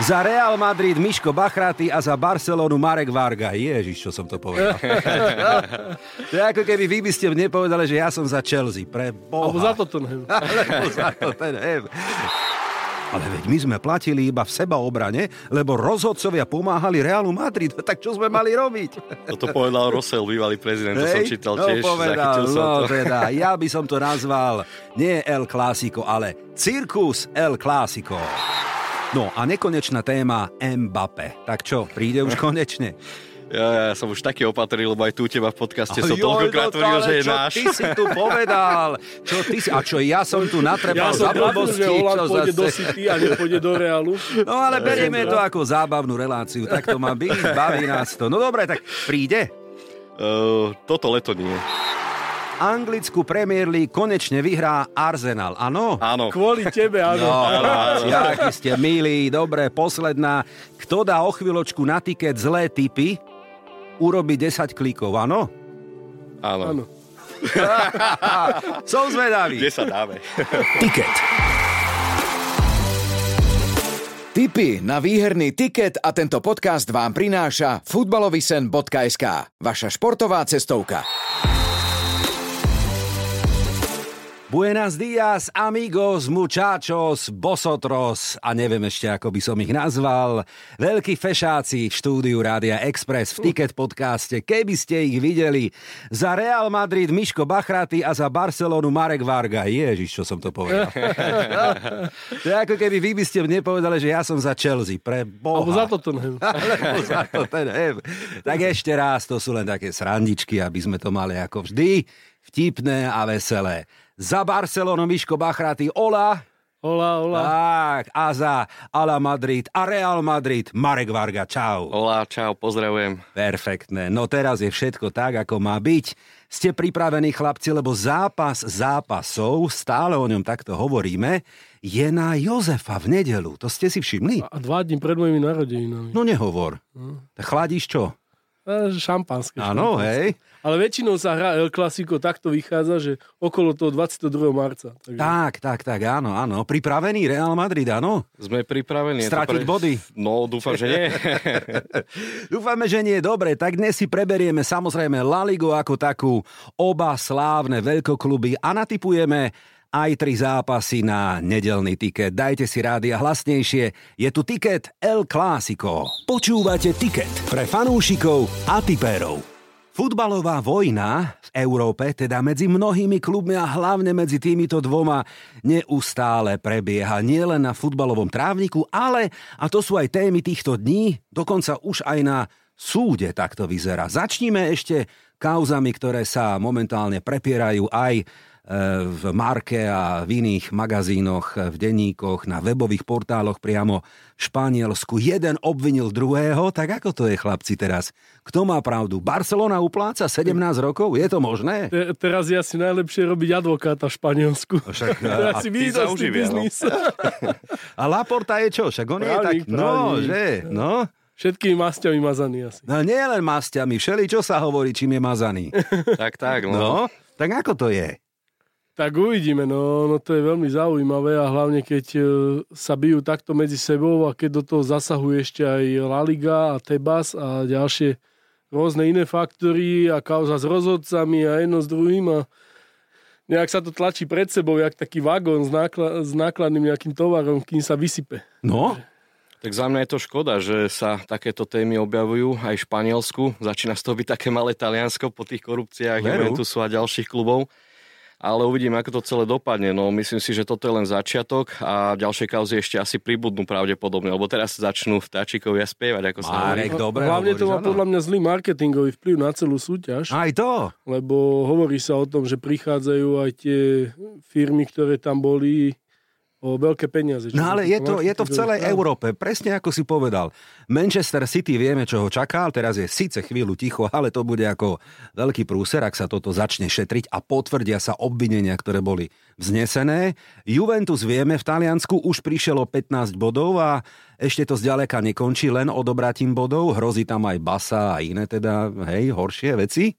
Za Real Madrid Miško Bachraty a za Barcelonu Marek Varga. Ježiš, čo som to povedal. to je ako keby vy by ste mne povedali, že ja som za Chelsea. Pre Boha. Alebo za Tottenham. Alebo za Tottenham. Ale veď my sme platili iba v seba obrane, lebo rozhodcovia pomáhali Realu Madrid. Tak čo sme mali robiť? Toto povedal Rosel, bývalý prezident, to Hej? som čítal no, tiež. Povedal, zachytil som no, to. teda, ja by som to nazval nie El Clásico, ale Cirkus El Clásico. No a nekonečná téma Mbappé. Tak čo, príde už konečne? Ja, ja som už taký opatrný, lebo aj tu teba v podcaste som toľkokrát no to tvrdil, že je čo náš. ty si tu povedal? Čo ty si? A čo ja som tu Ja natrebal som za blbosti? Holand čo pôjde do zase? City a nepôjde do Realu. No ale berieme to ako zábavnú reláciu. Tak to má byť, baví nás to. No dobre, tak príde. Uh, toto leto nie. Anglickú Premier League konečne vyhrá Arsenal. Áno? Áno. Kvôli tebe, áno. No, akí ste milí, dobre, posledná. Kto dá o chvíľočku na tiket zlé typy, urobí 10 klikov, áno? Áno. áno. Som zvedavý. Kde sa dáme? Tiket. Tipy na výherný tiket a tento podcast vám prináša futbalovisen.sk, vaša športová cestovka. Buenas días, amigos, muchachos, bosotros a neviem ešte, ako by som ich nazval. Veľkí fešáci v štúdiu Rádia Express v Ticket podcaste, keby ste ich videli. Za Real Madrid Miško Bachraty a za Barcelonu Marek Varga. Ježiš, čo som to povedal. to je ako keby vy by ste mne povedali, že ja som za Chelsea. Pre Boha. Alebo za Tottenham. Alebo za to ten M. Tak ešte raz, to sú len také srandičky, aby sme to mali ako vždy vtipné a veselé. Za Barcelonu Miško Bachraty, Ola. Hola, hola. Tak, a za Ala Madrid a Real Madrid Marek Varga, čau. Olá, čau, pozdravujem. Perfektné. No teraz je všetko tak, ako má byť. Ste pripravení, chlapci, lebo zápas zápasov, stále o ňom takto hovoríme, je na Jozefa v nedelu. To ste si všimli? A dva dní pred mojimi narodeninami. No nehovor. Tak chladíš čo? A Šampanské. Áno, hej. Ale väčšinou sa hrá El Clasico, takto vychádza, že okolo toho 22. marca. Takže... Tak, tak, tak, áno, áno. Pripravený Real Madrid, áno. Sme pripravení. Stratiť body. No, dúfam, že nie. Dúfame, že nie. Dobre, tak dnes si preberieme samozrejme La Ligu ako takú, oba slávne veľkokluby a natypujeme aj tri zápasy na nedelný tiket. Dajte si rádi a hlasnejšie. Je tu tiket El Clásico. Počúvate tiket pre fanúšikov a tipérov. Futbalová vojna v Európe, teda medzi mnohými klubmi a hlavne medzi týmito dvoma, neustále prebieha nielen na futbalovom trávniku, ale, a to sú aj témy týchto dní, dokonca už aj na súde takto vyzerá. Začníme ešte kauzami, ktoré sa momentálne prepierajú aj v Marke a v iných magazínoch, v denníkoch, na webových portáloch priamo v Španielsku. Jeden obvinil druhého, tak ako to je chlapci teraz? Kto má pravdu? Barcelona upláca 17 rokov? Je to možné? Te, teraz je asi najlepšie robiť advokáta v Španielsku. Však, teraz a si uživia, no. biznis. A Laporta je čo? Však on je tak... Právnik, No, právnik. že? No? Všetkými masťami mazaný asi. No nie len masťami, všeli čo sa hovorí, čím je mazaný. tak, tak, no. No, tak ako to je? Tak uvidíme, no, no to je veľmi zaujímavé a hlavne keď e, sa bijú takto medzi sebou a keď do toho zasahuje ešte aj La Liga a Tebas a ďalšie rôzne iné faktory a kauza s rozhodcami a jedno s druhým a nejak sa to tlačí pred sebou, jak taký vagón s, nákla- s nákladným nejakým tovarom, kým sa vysype. No, Tak za mňa je to škoda, že sa takéto témy objavujú aj v Španielsku. Začína z toho byť také malé Taliansko po tých korupciách. Juventusu a ďalších klubov. Ale uvidíme, ako to celé dopadne. No, myslím si, že toto je len začiatok a ďalšie kauzy ešte asi pribudnú pravdepodobne, lebo teraz začnú vtáčikovia spievať, ako sa. Marek, dobre hlavne to má podľa mňa zlý marketingový vplyv na celú súťaž. Aj to. lebo hovorí sa o tom, že prichádzajú aj tie firmy, ktoré tam boli o veľké peniaze. No ale je to, je to v celej marketingových Európe, presne ako si povedal. Manchester City vieme, čo ho čaká, teraz je síce chvíľu ticho, ale to bude ako veľký prúser, ak sa toto začne šetriť a potvrdia sa obvinenia, ktoré boli vznesené. Juventus vieme, v Taliansku už prišiel o 15 bodov a ešte to zďaleka nekončí len odobratím bodov, hrozí tam aj basa a iné teda, hej, horšie veci.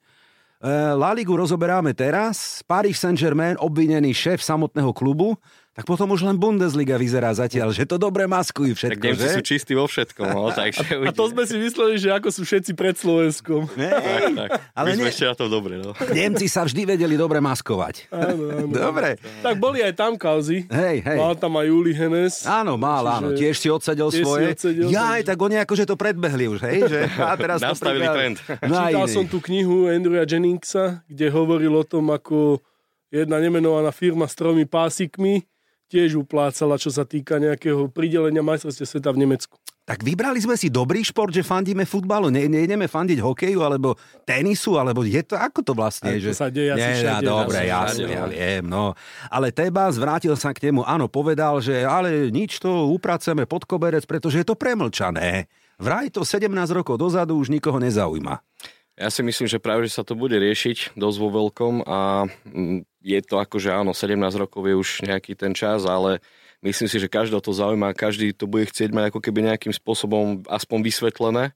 E, La Ligu rozoberáme teraz. Paris Saint-Germain, obvinený šéf samotného klubu, Tak potom už len Bundesliga vyzerá zatiaľ, že to dobre maskujú všetko, tak Nemci že? sú čistí vo všetkom, no, takže A to sme si mysleli, že ako sú všetci pred Slovenskom. Hej, tak, ale my sme nie, ešte na tom dobre, no. Nemci sa vždy vedeli dobre maskovať. Áno, áno. Dobre. Tak boli aj tam kauzy. Hej, hej. Mal tam aj Juli Henes. Áno, mal, Čiže- áno. Tiež si odsedel tiež si svoje. odsedel, Jaj, tak oni akože to predbehli už, hej? Že, a teraz to Nastavili priprav- trend. Na Čítal iný. som tú knihu Andrewa Jenningsa, kde hovoril o tom, ako jedna nemenovaná firma s tromi pásikmi tiež uplácala, čo sa týka nejakého pridelenia majstrovstiev sveta v Nemecku. Tak vybrali sme si dobrý šport, že fandíme futbalu. Ne, nejdeme fandiť hokeju, alebo tenisu, alebo je to, ako to vlastne Aj je? to sa deje asi všade, dobre, jasne, no. ja viem, no. Ale Teba zvrátil sa k nemu, áno, povedal, že ale nič to upraceme pod koberec, pretože je to premlčané. Vraj to 17 rokov dozadu už nikoho nezaujíma. Ja si myslím, že práve, že sa to bude riešiť dosť vo veľkom a mm, je to ako, že áno, 17 rokov je už nejaký ten čas, ale myslím si, že každého to zaujíma, každý to bude chcieť mať ako keby nejakým spôsobom aspoň vysvetlené.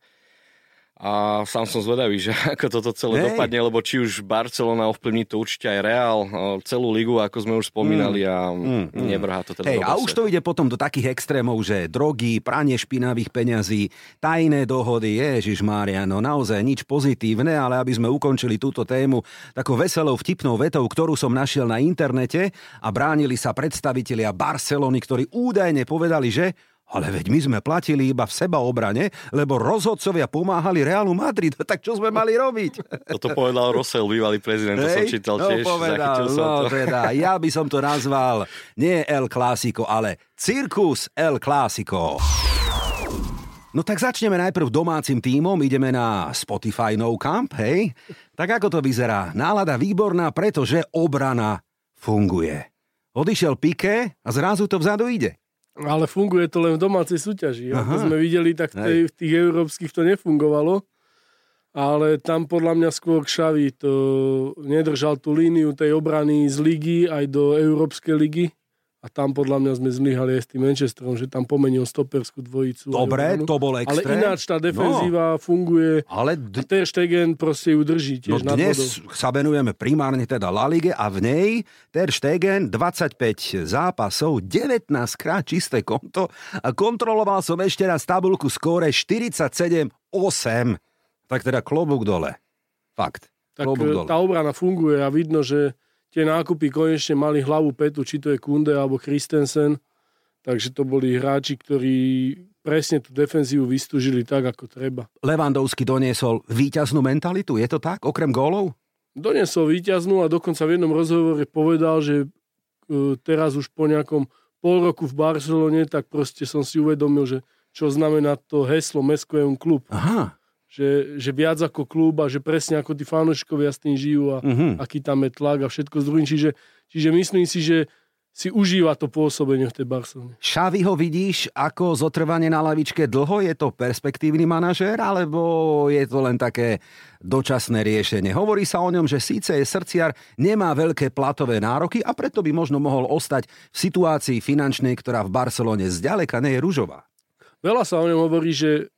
A sám som zvedavý, že ako toto celé Hej. dopadne, lebo či už Barcelona ovplyvní to určite aj Real, o, celú ligu, ako sme už spomínali a mm, nevrhá to teda do a už to ide potom do takých extrémov, že drogy, pranie špinavých peňazí, tajné dohody, Ježiš Mária, no naozaj nič pozitívne, ale aby sme ukončili túto tému takou veselou vtipnou vetou, ktorú som našiel na internete a bránili sa predstavitelia Barcelony, ktorí údajne povedali, že ale veď my sme platili iba v sebaobrane, lebo rozhodcovia pomáhali Realu Madrid. Tak čo sme mali robiť? Toto povedal Rosel, bývalý prezident, to som čítal no, tiež, povedal, som no, to. teda, ja by som to nazval nie El Clásico, ale Cirkus El Clásico. No tak začneme najprv domácim tímom, ideme na Spotify No Camp, hej? Tak ako to vyzerá? Nálada výborná, pretože obrana funguje. Odišiel Piqué a zrazu to vzadu ide. Ale funguje to len v domácej súťaži. Aha. Ako sme videli, tak v, tej, v tých európskych to nefungovalo. Ale tam podľa mňa skôr Xavi to nedržal tú líniu tej obrany z ligy aj do Európskej ligy. A tam podľa mňa sme zlyhali aj s tým Manchesterom, že tam pomenil stoperskú dvojicu. Dobre, to bol Ale extrém. ináč tá defenzíva funguje. Ale A d- Ter Stegen proste ju drží No tiež vodou. dnes sa venujeme primárne teda La Lige a v nej Ter Stegen 25 zápasov, 19 krát čisté konto a kontroloval som ešte raz tabulku skóre 47-8. Tak teda klobúk dole. Fakt. Tak klobúk e, dole. tá obrana funguje a vidno, že tie nákupy konečne mali hlavu petu, či to je Kunde alebo Christensen. Takže to boli hráči, ktorí presne tú defenzívu vystúžili tak, ako treba. Levandovský doniesol víťaznú mentalitu, je to tak? Okrem gólov? Donesol víťaznú a dokonca v jednom rozhovore povedal, že e, teraz už po nejakom pol roku v Barcelone, tak proste som si uvedomil, že čo znamená to heslo Mesko je un klub. Aha. Že, že viac ako klub a že presne ako tí fanúšikovia s tým žijú a Mhm. aký tam je tlak a všetko z druhým. Čiže, čiže myslím si, že si užíva to pôsobenie v tej Barcelone. Šavi ho vidíš ako zotrvanie na lavičke dlho? Je to perspektívny manažér, alebo je to len také dočasné riešenie? Hovorí sa o ňom, že síce je srdciar, nemá veľké platové nároky a preto by možno mohol ostať v situácii finančnej, ktorá v Barcelone zďaleka nie je ružová. Veľa sa o ňom hovorí, že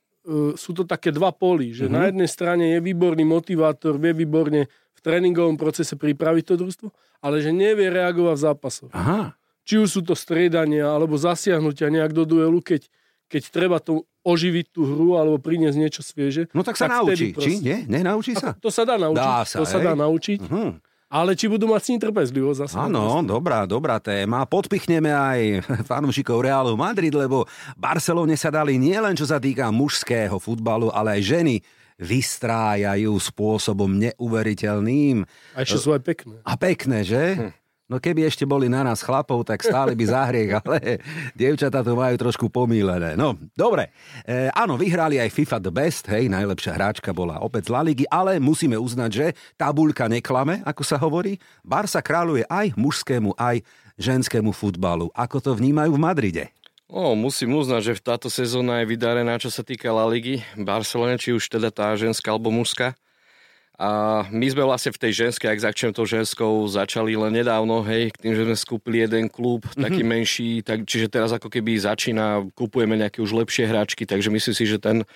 sú to také dva poly, že mm-hmm. na jednej strane je výborný motivátor, vie výborne v tréningovom procese pripraviť to družstvo, ale že nevie reagovať v zápasoch. Aha. Či už sú to striedania alebo zasiahnutia nejak do duelu, keď, keď treba to oživiť tú hru alebo priniesť niečo svieže. No tak sa Tak naučí. Či? Nie? Nenaučí sa? To sa dá naučiť. Dá sa, to sa hej. dá naučiť. Hm. Ale či budú mať s ním trpezlivosť zase. Áno, dobrá, dobrá téma. Podpichneme aj fanúšikov Realu Madrid, lebo Barcelone sa dali nielen čo sa týka mužského futbalu, ale aj ženy vystrájajú spôsobom neuveriteľným. A ešte sú aj pekné. A pekné, že? No keby ešte boli na nás chlapov, tak stáli by za hriech, ale dievčatá to majú trošku pomílené. No, dobre. E, áno, vyhrali aj FIFA The Best, hej, najlepšia hráčka bola opäť z La Ligy, ale musíme uznať, že tabuľka neklame, ako sa hovorí. Barsa kráľuje aj mužskému, aj ženskému futbalu. Ako to vnímajú v Madride? O, musím uznať, že táto sezóna je vydarená, čo sa týka La Ligy. Barcelone, či už teda tá ženská alebo mužská. A my sme vlastne v tej ženskej, ak začnem tou ženskou, začali len nedávno, hej, tým, že sme skúpili jeden klub, mm-hmm. taký menší, tak, čiže teraz ako keby začína, kupujeme nejaké už lepšie hráčky, takže myslím si, že ten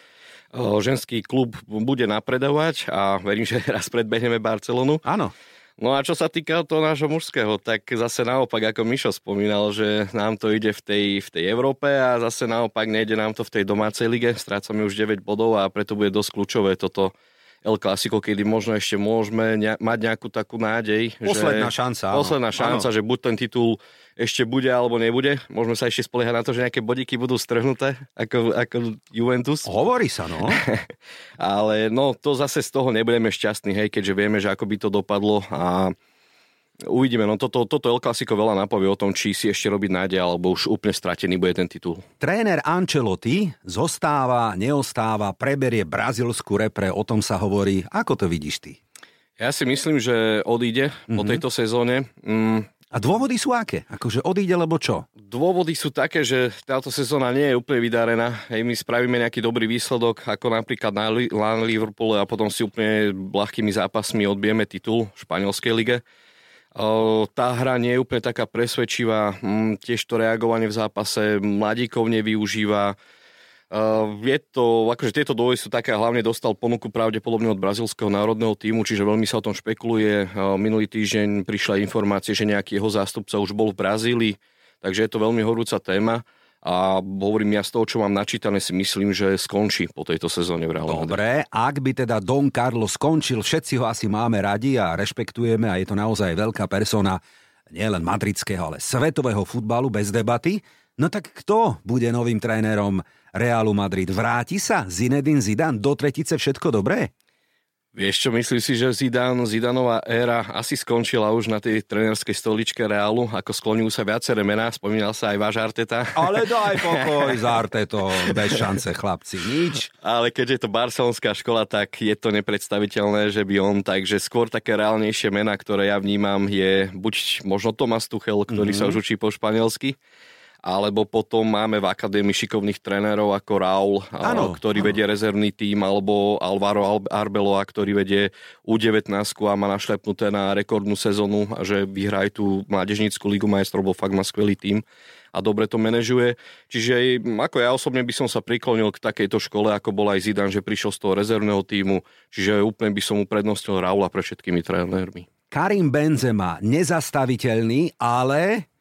o, ženský klub bude napredovať a verím, že raz predbehneme Barcelonu. Áno. No a čo sa týka toho nášho mužského, tak zase naopak, ako Mišo spomínal, že nám to ide v tej, v tej Európe a zase naopak nejde nám to v tej domácej lige. Strácame už 9 bodov a preto bude dosť kľúčové toto El Clasico, kedy možno ešte môžeme ne- mať nejakú takú nádej. Posledná že, šanca. Áno. Posledná šanca, áno. že buď ten titul ešte bude alebo nebude. Môžeme sa ešte spoliehať na to, že nejaké bodíky budú strhnuté ako, ako Juventus. Hovorí sa, no. Ale no, to zase z toho nebudeme šťastní, hej, keďže vieme, že ako by to dopadlo a Uvidíme, no toto, toto El Clasico veľa napovie o tom, či si ešte robiť nádej, alebo už úplne stratený bude ten titul. Tréner Ancelotti zostáva, neostáva, preberie brazilskú repre, o tom sa hovorí. Ako to vidíš ty? Ja si myslím, že odíde mm-hmm. po mhm. tejto sezóne. Mm. A dôvody sú aké? Akože odíde, lebo čo? Dôvody sú také, že táto sezóna nie je úplne vydarená. Hej, my spravíme nejaký dobrý výsledok, ako napríklad na, na Liverpoole a potom si úplne ľahkými zápasmi odbijeme titul v španielskej lige tá hra nie je úplne taká presvedčivá, mm, tiež to reagovanie v zápase mladíkov nevyužíva. Je to, akože tieto dôvody sú také, hlavne dostal ponuku pravdepodobne od brazilského národného týmu, čiže veľmi sa o tom špekuluje. Minulý týždeň prišla informácie, že nejaký jeho zástupca už bol v Brazílii, takže je to veľmi horúca téma a hovorím ja z toho, čo mám načítané, si myslím, že skončí po tejto sezóne v Real Dobre, ak by teda Don Carlos skončil, všetci ho asi máme radi a rešpektujeme a je to naozaj veľká persona nielen madridského, ale svetového futbalu bez debaty, no tak kto bude novým trénerom Realu Madrid? Vráti sa Zinedine Zidane do tretice všetko dobré? Vieš čo, myslím si, že Zidane, Zidanová éra asi skončila už na tej trenerskej stoličke Reálu, ako skloňujú sa viaceré mená, spomínal sa aj váš Arteta. Ale daj pokoj z Arteto, bez šance chlapci, nič. Ale keďže je to barcelonská škola, tak je to nepredstaviteľné, že by on, takže skôr také reálnejšie mená, ktoré ja vnímam, je buď možno Tomas Tuchel, ktorý mm-hmm. sa už učí po španielsky, alebo potom máme v akadémii šikovných trénerov ako Raul, ano, ktorý ano. vedie rezervný tím, alebo Alvaro Arbeloa, ktorý vedie U19 a má našlepnuté na rekordnú sezónu a že vyhrá aj tú mládežnícku ligu majstrov, bo fakt má skvelý tím a dobre to manažuje. Čiže ako ja osobne by som sa priklonil k takejto škole, ako bol aj Zidane, že prišiel z toho rezervného týmu, čiže úplne by som mu prednostil Raula pre všetkými trénermi. Karim Benzema, nezastaviteľný, ale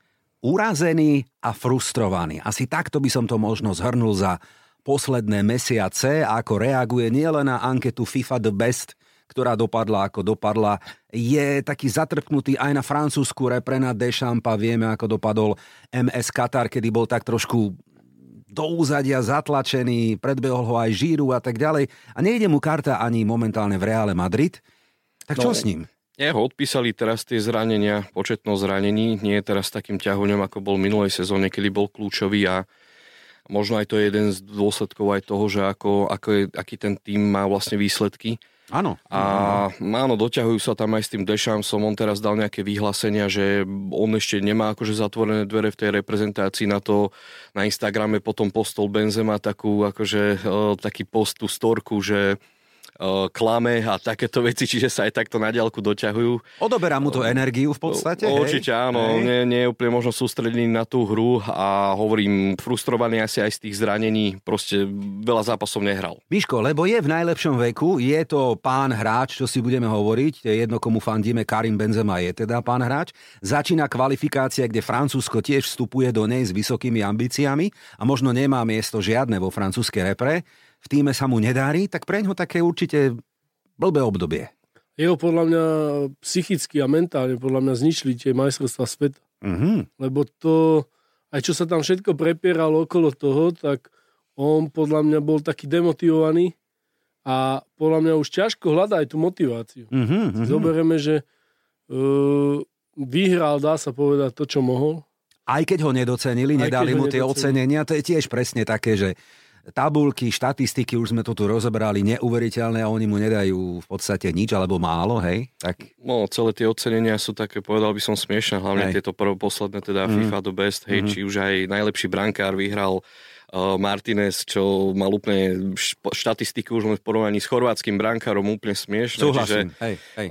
urazený a frustrovaný. Asi takto by som to možno zhrnul za posledné mesiace, ako reaguje nielen na anketu FIFA The Best, ktorá dopadla ako dopadla, je taký zatrpnutý aj na francúzsku repre na Deschampa. Vieme, ako dopadol MS Qatar, kedy bol tak trošku do úzadia zatlačený, predbehol ho aj Žíru a tak ďalej. A nejde mu karta ani momentálne v Reále Madrid. Tak čo no, s ním? Jeho odpísali teraz tie zranenia, početnosť zranení, nie je teraz takým ťahuňom, ako bol minulej sezóne, kedy bol kľúčový a možno aj to je jeden z dôsledkov aj toho, že ako, ako je, aký ten tým má vlastne výsledky. Áno. A áno, doťahujú sa tam aj s tým Dešamsom, on teraz dal nejaké vyhlásenia, že on ešte nemá akože zatvorené dvere v tej reprezentácii na to, na Instagrame potom postol Benzema takú akože taký post, tú storku, že klame a takéto veci, čiže sa aj takto na diálku doťahujú. Odoberá mu to energiu v podstate? Určite hej? áno, hej. Nie, nie je úplne možno sústredený na tú hru a hovorím, frustrovaný asi aj z tých zranení, proste veľa zápasov nehral. Miško, lebo je v najlepšom veku, je to pán hráč, čo si budeme hovoriť, je jedno komu fandíme, Karim Benzema je teda pán hráč. Začína kvalifikácia, kde Francúzsko tiež vstupuje do nej s vysokými ambíciami a možno nemá miesto žiadne vo francúzskej repre v týme sa mu nedári, tak pre ňo také určite blbé obdobie. Jeho podľa mňa psychicky a mentálne podľa mňa zničili tie majstrovstvá sveta. Mm-hmm. Lebo to, aj čo sa tam všetko prepieralo okolo toho, tak on podľa mňa bol taký demotivovaný a podľa mňa už ťažko hľadá aj tú motiváciu. Mm-hmm. Zoberieme, že uh, vyhral, dá sa povedať, to, čo mohol. Aj keď ho nedocenili, aj nedali mu tie ocenenia, to je tiež presne také, že tabulky, štatistiky, už sme to tu rozobrali, neuveriteľné a oni mu nedajú v podstate nič alebo málo, hej? Tak... No, celé tie ocenenia sú také, povedal by som, smiešne, hlavne hej. tieto prv, posledné, teda mm. FIFA The Best, hej, mm. či už aj najlepší brankár vyhral Martinez, čo mal úplne štatistiky už len v porovnaní s chorvátským brankárom úplne smiešne. Súhlasím, čiže, hej, hej.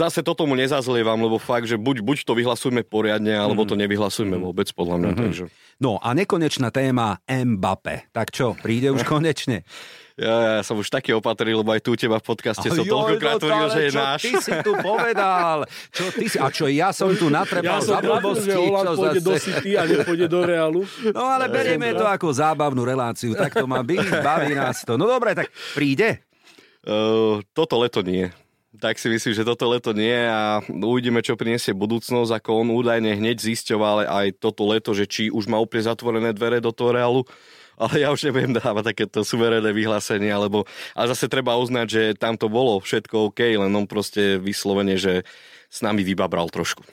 Zase toto mu nezazlievam, lebo fakt, že buď, buď to vyhlasujme poriadne, alebo mm. to nevyhlasujme mm. vôbec, podľa mňa. Mm-hmm. Takže... No a nekonečná téma Mbappé. Tak čo, príde už konečne? Ja, ja som už taký opatrný, lebo aj tu teba v podcaste som toľkokrát no tvrdil, že je čo náš. ty si tu povedal? Čo ty si? A čo ja som tu Ja natrebal som za blbosti? že Holand čo pôjde do zase? City a nepôjde do Realu. No ale berieme to ako zábavnú reláciu. Tak to má byť, baví nás to. No dobre, tak príde. Uh, toto leto nie. Tak si myslím, že toto leto nie a uvidíme, čo priniesie budúcnosť, ako on údajne hneď zisťoval aj toto leto, že či už má úplne zatvorené dvere do toho Realu, ale ja už nebudem dávať takéto suverénne vyhlásenie, alebo, ale zase treba uznať, že tam to bolo všetko OK, len on proste vyslovene, že s nami vybabral trošku.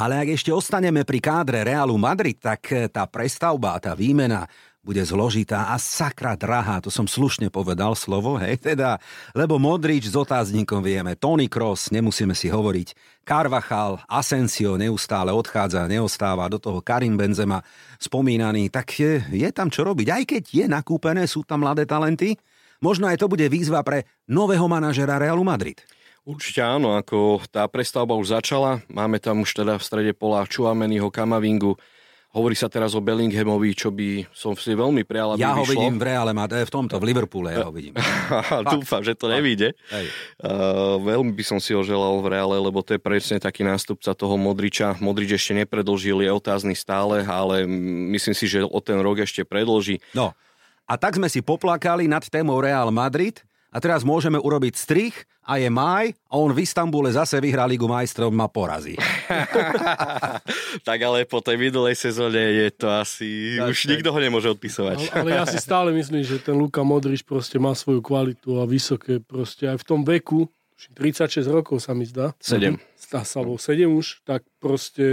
Ale ak ešte ostaneme pri kádre Realu Madrid, tak tá prestavba, tá výmena bude zložitá a sakra drahá, to som slušne povedal slovo, hej, teda, lebo Modrič s otáznikom vieme, Tony Cross, nemusíme si hovoriť, Carvachal, Asensio neustále odchádza, neostáva, do toho Karim Benzema spomínaný, tak je, je tam čo robiť, aj keď je nakúpené, sú tam mladé talenty, možno aj to bude výzva pre nového manažera Realu Madrid. Určite áno, ako tá prestavba už začala. Máme tam už teda v strede pola Čuameniho, Kamavingu. Hovorí sa teraz o Bellinghamovi, čo by som si veľmi prijal, aby Ja ho vyšlo. vidím v Reale Madrid, v tomto, v Liverpoole ja ho vidím. Dúfam, že to nevíde. Hej. Uh, veľmi by som si ho želal v Reále, lebo to je presne taký nástupca toho Modriča. Modrič ešte nepredlžil, je otázny stále, ale myslím si, že o ten rok ešte predlží. No, a tak sme si poplakali nad témou Real Madrid a teraz môžeme urobiť strich a je maj a on v Istambule zase vyhrá Ligu majstrov ma porazí. tak ale po tej minulej sezóne je to asi... Tak, už tak. nikto ho nemôže odpisovať. Ale, ale ja si stále myslím, že ten Luka Modrič proste má svoju kvalitu a vysoké proste aj v tom veku, už 36 rokov sa mi zdá. Sedem. Zdá sa, alebo 7 už, tak proste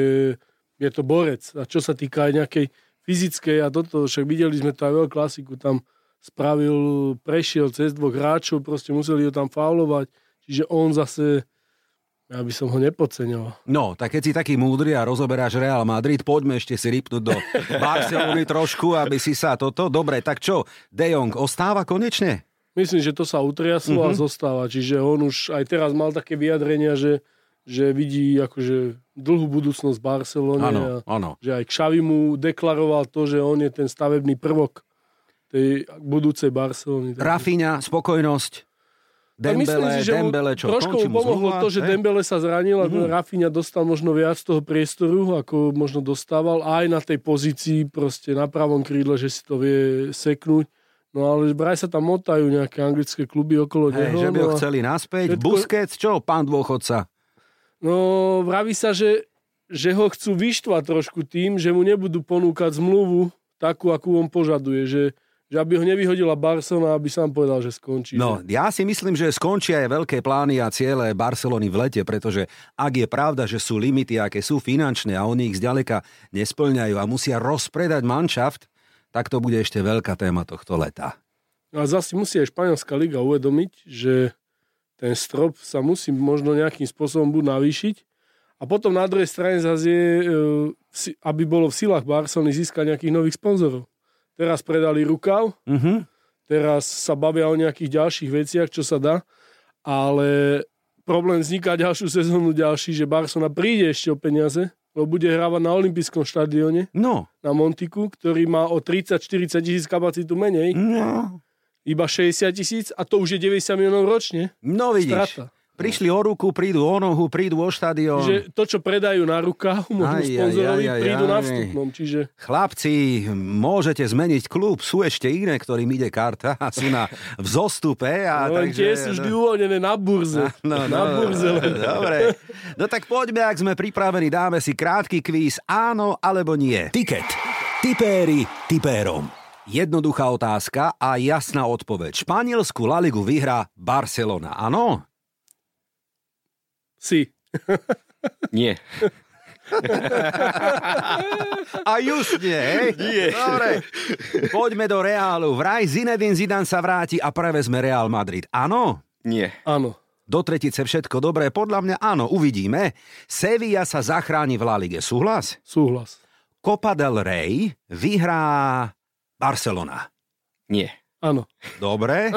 je to borec. A čo sa týka aj nejakej fyzickej a toto, však videli sme to aj veľ klasiku, tam spravil, prešiel cez dvoch hráčov, proste museli ho tam faulovať, čiže on zase, ja by som ho nepodceňoval. No, tak keď si taký múdry a rozoberáš Real Madrid, poďme ešte si rýpnuť do Barcelony trošku, aby si sa toto... Dobre, tak čo, De Jong ostáva konečne? Myslím, že to sa utriaslo Mhm. a zostáva. Čiže on už aj teraz mal také vyjadrenia, že, že vidí akože dlhú budúcnosť v Barcelone. Áno, áno. že aj Xavi mu deklaroval to, že on je ten stavebný prvok tej budúcej Barcelony. Rafinha, spokojnosť. Dembele, si, že Dembele, čo, trošku mu pomohlo zmluva, to, že hej? Dembele sa zranil a Mhm. Rafinha dostal možno viac toho priestoru, ako možno dostával. Aj na tej pozícii proste na pravom krídle, že si to vie seknúť. No ale vraj sa tam motajú nejaké anglické kluby okolo Hej, neho. že by ho no chceli naspäť. Všetko- Busquets, čo, pán dôchodca? No, vraví sa, že, že ho chcú vyštvať trošku tým, že mu nebudú ponúkať zmluvu takú, akú on požaduje, že, že aby ho nevyhodila Barcelona, aby sám povedal, že skončí. No, že... ja si myslím, že skončia aj veľké plány a ciele Barcelony v lete, pretože ak je pravda, že sú limity, aké sú finančné a oni ich zďaleka nesplňajú a musia rozpredať manšaft, tak to bude ešte veľká téma tohto leta. A zase musí aj Španielská liga uvedomiť, že ten strop sa musí možno nejakým spôsobom buď navýšiť a potom na druhej strane zase je, e, aby bolo v silách Barcelony získať nejakých nových sponzorov. Teraz predali rukav, Mhm. teraz sa bavia o nejakých ďalších veciach, čo sa dá, ale problém vzniká ďalšiu sezónu ďalší, že Barcelona príde ešte o peniaze, lebo bude hrávať na olympijskom štadióne, No, na Montiku, ktorý má o 30-40 tisíc kapacitu menej, no, iba 60 tisíc a to už je 90 miliónov ročne. no vidíš. Strata. Prišli o ruku, prídu o nohu, prídu o štadión. Čiže to, čo predajú na rukáv, možno Aj, sponzorovi, aj, aj, prídu na vstupnom. Čiže Chlapci, môžete zmeniť klub, sú ešte iné, ktorým ide karta a sú na vzostupe. A no, takže, tie sú vždy uvoľnené na burze. No, na burze len. Dobre. No tak poďme, ak sme pripravení, dáme si krátky kvíz áno alebo nie. Tiket. Tipéri tipérom. Jednoduchá otázka a jasná odpoveď. Španielsku La Ligu vyhrá Barcelona, áno? Si. Nie. A just nie, hej? Nie. Dobre. Poďme do Reálu. Vraj Zinedine Zidane sa vráti a prevezme Real Madrid. Áno? Nie. Áno. Do tretice všetko dobré? Podľa mňa áno, uvidíme. Sevilla sa zachráni v La Lige. Súhlas? Súhlas. Copa del Rey vyhrá Barcelona. Nie. Áno. Dobre,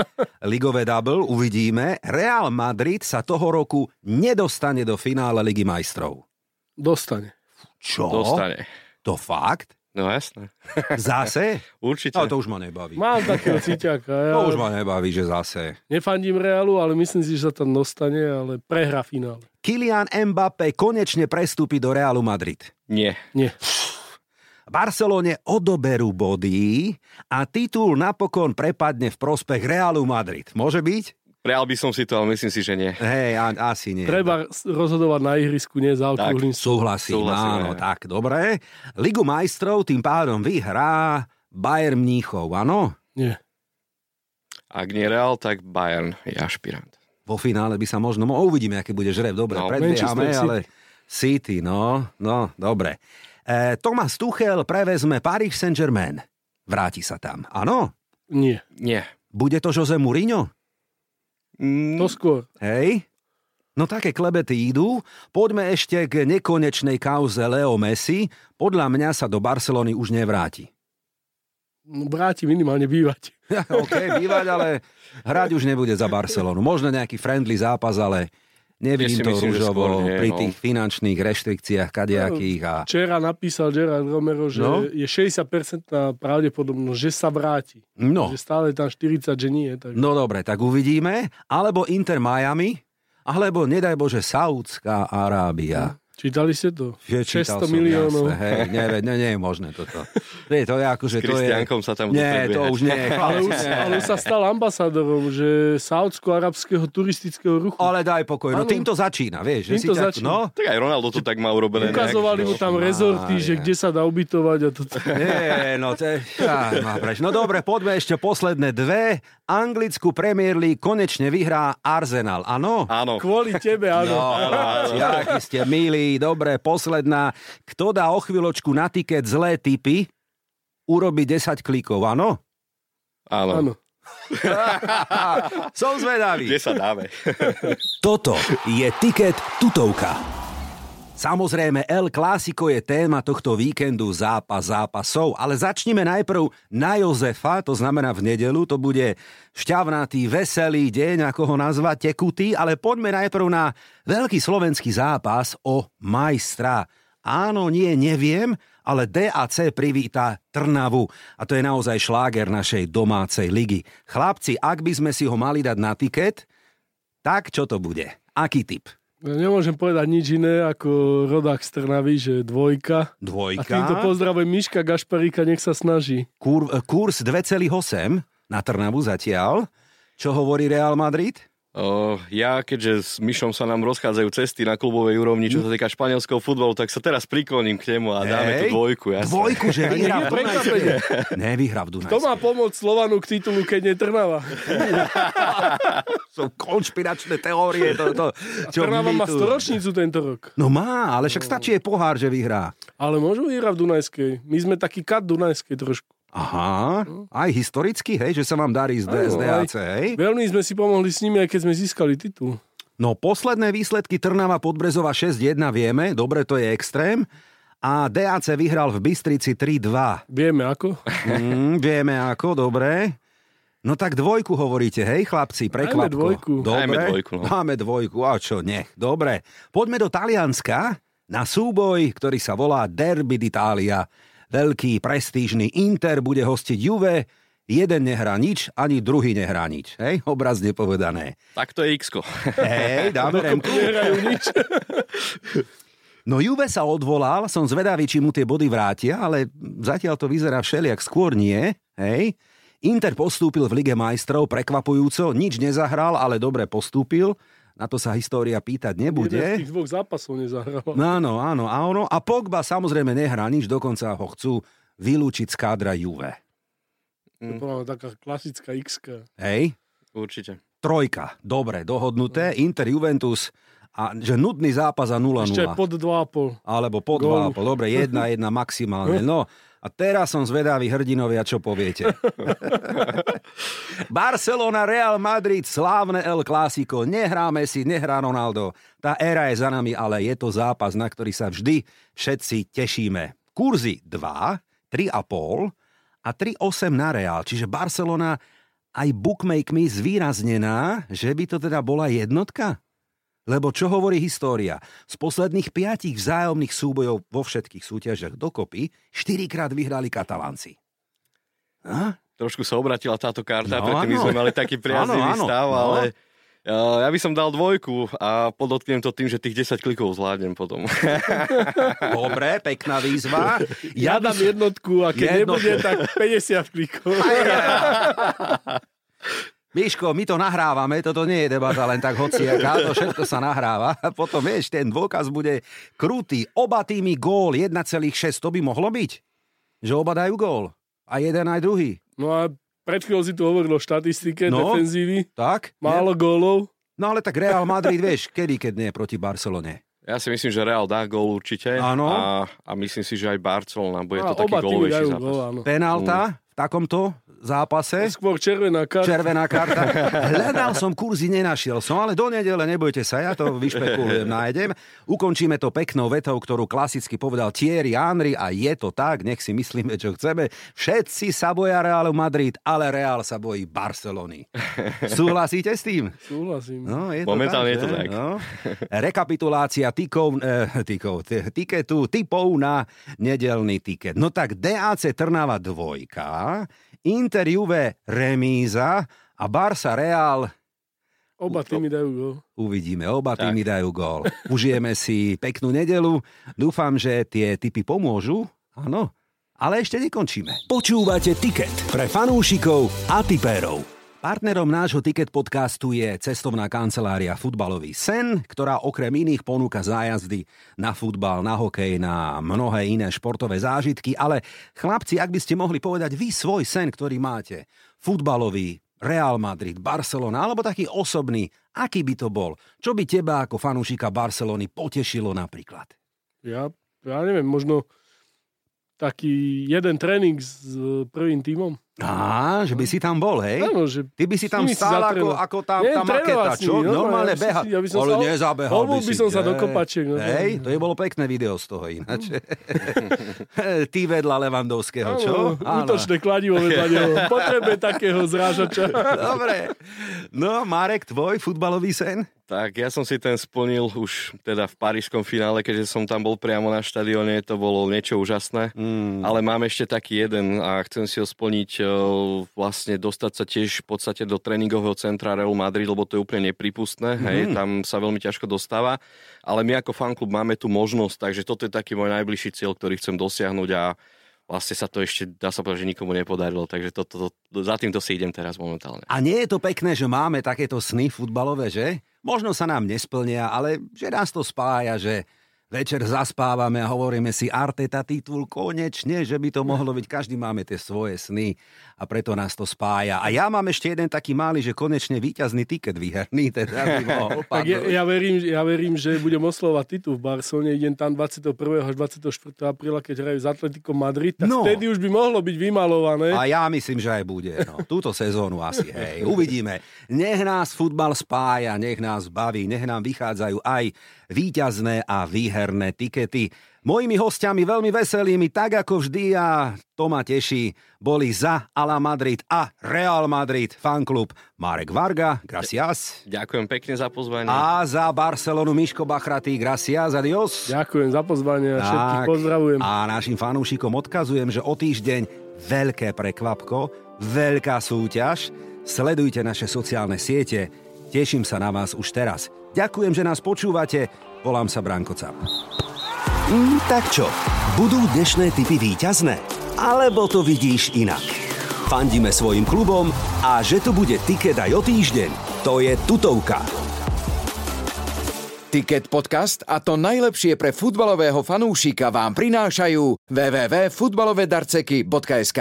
ligové double, uvidíme. Real Madrid sa toho roku nedostane do finále Ligy majstrov. Dostane. Čo? Dostane. To fakt? No jasné. Zase? Určite. No to už ma nebaví. Mám takého cíťaka. Ja To už ma nebaví, že zase. nefandím Realu, ale myslím si, že sa tam dostane, ale prehra finále. Kylian Mbappé konečne prestúpi do Realu Madrid. Nie. Nie. Barcelone odoberú body a titul napokon prepadne v prospech Realu Madrid. Môže byť? Prijal by som si to, ale myslím si, že nie. Hej, a, asi nie. Treba rozhodovať na ihrisku, nie za okrúhlym stolom. Súhlasím, Súhlasím, áno, hej. tak, dobre. Ligu majstrov tým pádom vyhrá Bayern Mníchov, áno? Nie. Ak nie Real, tak Bayern je ašpirant. Vo finále by sa možno, no uvidíme, aký bude žreb, dobre, No, predbiehame, ale City, no, no, dobre. E, Thomas Tuchel prevezme Paris Saint-Germain. Vráti sa tam, áno? Nie. Nie. Bude to Jose Mourinho? Mm, To skôr. Hej? No také klebety idú. Poďme ešte k nekonečnej kauze Leo Messi. Podľa mňa sa do Barcelony už nevráti. No, Vráti minimálne bývať. OK, bývať, ale hrať už nebude za Barcelonu. Možno nejaký friendly zápas, ale nevidím to myslím, rúžovo skôr nie, pri no. tých finančných reštrikciách kadejakých. A... Včera napísal Gerard Romero, že No. je 60% pravdepodobnosť, že sa vráti. No, Že stále tam 40, že nie. Tak... no dobre, tak uvidíme. Alebo Inter Miami, alebo nedaj Bože Saudská Arábia. Čítali ste to? Je, čítal 600 som, miliónov. Jasne, hej, nevie, ne, nie je možné toto. Nie, to je akože... S To je, sa tam nie, to už nie. Ale už, ale už sa stal ambasádorom, že saudsko-arabského turistického ruchu. Ale daj pokoj, no týmto začína, vieš. že si Týmto ťa- začína. No, Tak aj Ronaldo to tak má urobené. Ukazovali mu no. tam rezorty, že kde sa dá ubytovať a toto. Nie, no to je... Preč. No dobre, poďme ešte posledné dve. Anglickú Premier League konečne vyhrá Arsenal, áno? Áno. Kvôli tebe, áno. No, ste milí, dobre, posledná. Kto dá o chvíľočku na tiket zlé typy, urobí 10 klikov, áno? Áno. áno. Som zvedavý. Kde sa dáme? Toto je tiket tutovka. Samozrejme, El Clásico je téma tohto víkendu zápas zápasov, ale začnime najprv na Jozefa, to znamená v nedelu, to bude šťavnatý, veselý deň, ako ho nazvať, tekutý, ale poďme najprv na veľký slovenský zápas o majstra. Áno, nie, neviem, ale DAC privíta Trnavu a to je naozaj šláger našej domácej ligy. Chlapci, ak by sme si ho mali dať na tiket, tak čo to bude? Aký typ? Nemôžem povedať nič iné ako rodák z Trnavy, že dvojka. A Dvojka. týmto pozdravujem Miška Gašparíka, nech sa snaží. Kur, kurs 2,8 na Trnavu zatiaľ. Čo hovorí Real Madrid? O, ja, keďže s Myšom sa nám rozchádzajú cesty na klubovej úrovni, čo sa týka španielského futbalu, tak sa teraz prikloním k nemu a dáme tú Hej. dvojku. Jasne. Dvojku, že vyhrá v Nie, prekvapenie. Dunajskej. Nevyhrá v To Dunajskej. má pomôcť Slovanu k titulu, keď nie Trnava. Sú konšpiračné teórie. To, to, čo Trnava má storočnicu tento rok. No má, ale však stačí je pohár, že vyhrá. Ale môžu vyhrať v Dunajskej. My sme taký kat Dunajskej trošku. Aha, aj historicky, hej, že sa vám darí z, D- z Áno, DAC, hej? Veľmi sme si pomohli s nimi, aj keď sme získali titul. No posledné výsledky Trnava Podbrezova 6-1 vieme, dobre, to je extrém. A DAC vyhral v Bystrici 3-2. Vieme ako. Mm, vieme ako, dobre. No tak dvojku hovoríte, hej chlapci, prekvapko. dvojku. Dobre, Dajme dvojku, no. Máme dvojku, a čo, nech. Dobre, poďme do Talianska na súboj, ktorý sa volá Derby d'Italia. Veľký, prestížny Inter bude hostiť Juve, jeden nehrá nič, ani druhý nehrá nič. Hej, obrazne povedané. Tak to je x Hej, dáme remku. Nehrajú nič. No Juve sa odvolal, som zvedavý, či mu tie body vrátia, ale zatiaľ to vyzerá všelijak skôr nie. Hej. Inter postúpil v Lige majstrov prekvapujúco, nič nezahral, ale dobre postúpil. Na to sa história pýtať Jeden z nebude. tých dvoch zápasov nezahral. No áno, áno, áno. A Pogba samozrejme nehrá nič, dokonca ho chcú vylúčiť z kádra Juve. To bola taká klasická x Hej. Určite. Trojka, dobre, dohodnuté. Inter Juventus a že nudný zápas a 0-0. Ešte pod 2,5. Alebo po Gól. 2,5. Dobre, jedna, jedna maximálne. No, a teraz som zvedavý, hrdinovia, čo poviete. Barcelona, Real Madrid, slávne El Clásico. Nehrá Messi, nehrá Ronaldo. Tá éra je za nami, ale je to zápas, na ktorý sa vždy všetci tešíme. Kurzy 2, 3,5 a 3,8 na Real. Čiže Barcelona aj bookmakemi zvýraznená, že by to teda bola jednotka? Lebo čo hovorí história? Z posledných piatich vzájomných súbojov vo všetkých súťažiach dokopy štyrikrát vyhrali Katalánci. A? Trošku sa obratila táto karta, No, preto my áno. sme mali taký priaznivý Áno, áno, stav, no. ale uh, ja by som dal dvojku a podotknem to tým, že tých 10 klikov zvládnem potom. Dobre, pekná výzva. Ja, dám jednotku a keď Jednotku. nebude, tak 50 klikov. Miško, my to nahrávame, toto nie je debata len tak hociaká, to všetko sa nahráva. A potom, vieš, ten dôkaz bude krutý. Oba týmy gól 1,6, to by mohlo byť? Že oba dajú gól. A jeden aj druhý. No a pred chvíľou si tu hovoril o štatistike No. defenzívy. Tak? Málo gólov. No ale tak Real Madrid, vieš, kedy, keď nie proti Barcelone. Ja si myslím, že Real dá gól určite. Áno. A, a myslím si, že aj Barcelona bude A to taký gólovejší zápas. gól, áno. Penálta v takomto zápase. Skôr červená karta. Červená karta. Hľadal som kurzy, nenašiel som, ale do nedele, nebojte sa, ja to vyšpekulujem, nájdem. Ukončíme to peknou vetou, ktorú klasicky povedal Thierry Henry a je to tak, nech si myslíme, čo chceme. Všetci sa boja Realu Madrid, ale Real sa bojí Barcelony. Súhlasíte s tým? Súhlasím. No, je Momentálne je to že? tak. No. Rekapitulácia tikov, eh, tikov, t- tiketu, typov na nedelný tiket. No tak DAC Trnava dvojka, Inter Juve remíza a Barsa Real Oba týmy dajú gól. uvidíme. Oba Tak. týmy dajú gól. Užijeme si peknú nedelu. Dúfam, že tie typy pomôžu. Áno. Ale ešte nekončíme. Počúvate Ticket pre fanúšikov a tipérov. Partnerom nášho Ticket podcastu je cestovná kancelária Futbalový sen, ktorá okrem iných ponúka zájazdy na futbal, na hokej, na mnohé iné športové zážitky, ale chlapci, ak by ste mohli povedať vy svoj sen, ktorý máte, futbalový, Real Madrid, Barcelona, alebo taký osobný, aký by to bol? Čo by teba ako fanúšika Barcelony potešilo napríklad? Ja, ja neviem, možno taký jeden tréning s prvým tímom. Á, že by si tam bol, hej? Áno, že Ty by si tam stál ako, ako tá, Nie, tá maketa, čo? nimi, normálne, Normálne by beha. si- ja by som Ale sa- nezabehal Holbol by som sa do hej. kopačiek, no. Hej, to je bolo pekné video z toho ináč. Ty vedľa Levandovského, čo? Áno, útočné kladivo vedľa neho. Potrebuje takého zrážača. Dobre. No, Marek, tvoj futbalový sen? Tak ja som si ten splnil už teda v parížskom finále, keďže som tam bol priamo na štadióne, to bolo niečo úžasné. Mm. Ale mám ešte taký jeden a chcem si ho splniť e, vlastne dostať sa tiež v podstate do tréningového centra Real Madrid, lebo to je úplne nepripustné, hej, tam sa veľmi ťažko dostáva, ale my ako fanklub máme tu možnosť, takže toto je taký môj najbližší cieľ, ktorý chcem dosiahnuť a vlastne sa to ešte, dá sa povedať, že nikomu nepodarilo, takže to, to, to, za týmto si idem teraz momentálne. A nie je to pekné, že máme takéto sny futbalové, že? Možno sa nám nesplnia, ale že nás to spája, že večer zaspávame a hovoríme si Arteta titul konečne, že by to mohlo byť, každý máme tie svoje sny a preto nás to spája. A ja mám ešte jeden taký malý, že konečne víťazný tiket výherný, teda by mohol Tak ja, ja, verím, ja verím, že budem oslovať titul v Barcelone. Idem tam 21. až 24. apríla, keď hrajú s Atletikom Madrid. Tak No. vtedy už by mohlo byť vymalované. A ja myslím, že aj bude. No, túto sezónu asi, hej. Uvidíme. Nech nás futbal spája, nech nás baví, nech nám vychádzajú aj víťazné a výherné tikety. Mojimi hostiami veľmi veselými, tak ako vždy a to ma teší, boli za Ala Madrid a Real Madrid fanklub Marek Varga, gracias. Ďakujem pekne za pozvanie. A za Barcelonu Miško Bachratý, gracias, adios. Ďakujem za pozvanie a všetkých Tak. pozdravujem. A našim fanúšikom odkazujem, že o týždeň veľké prekvapko, veľká súťaž. Sledujte naše sociálne siete. Teším sa na vás už teraz. Ďakujem, že nás počúvate. Volám sa Branko. Mm, tak čo, budú dnešné typy víťazné? Alebo to vidíš inak? Fandíme svojim klubom a že tu bude tiket aj o týždeň, to je tutovka. Ticket podcast a to najlepšie pre futbalového fanúšika vám prinášajú www.futbalovedarceky.sk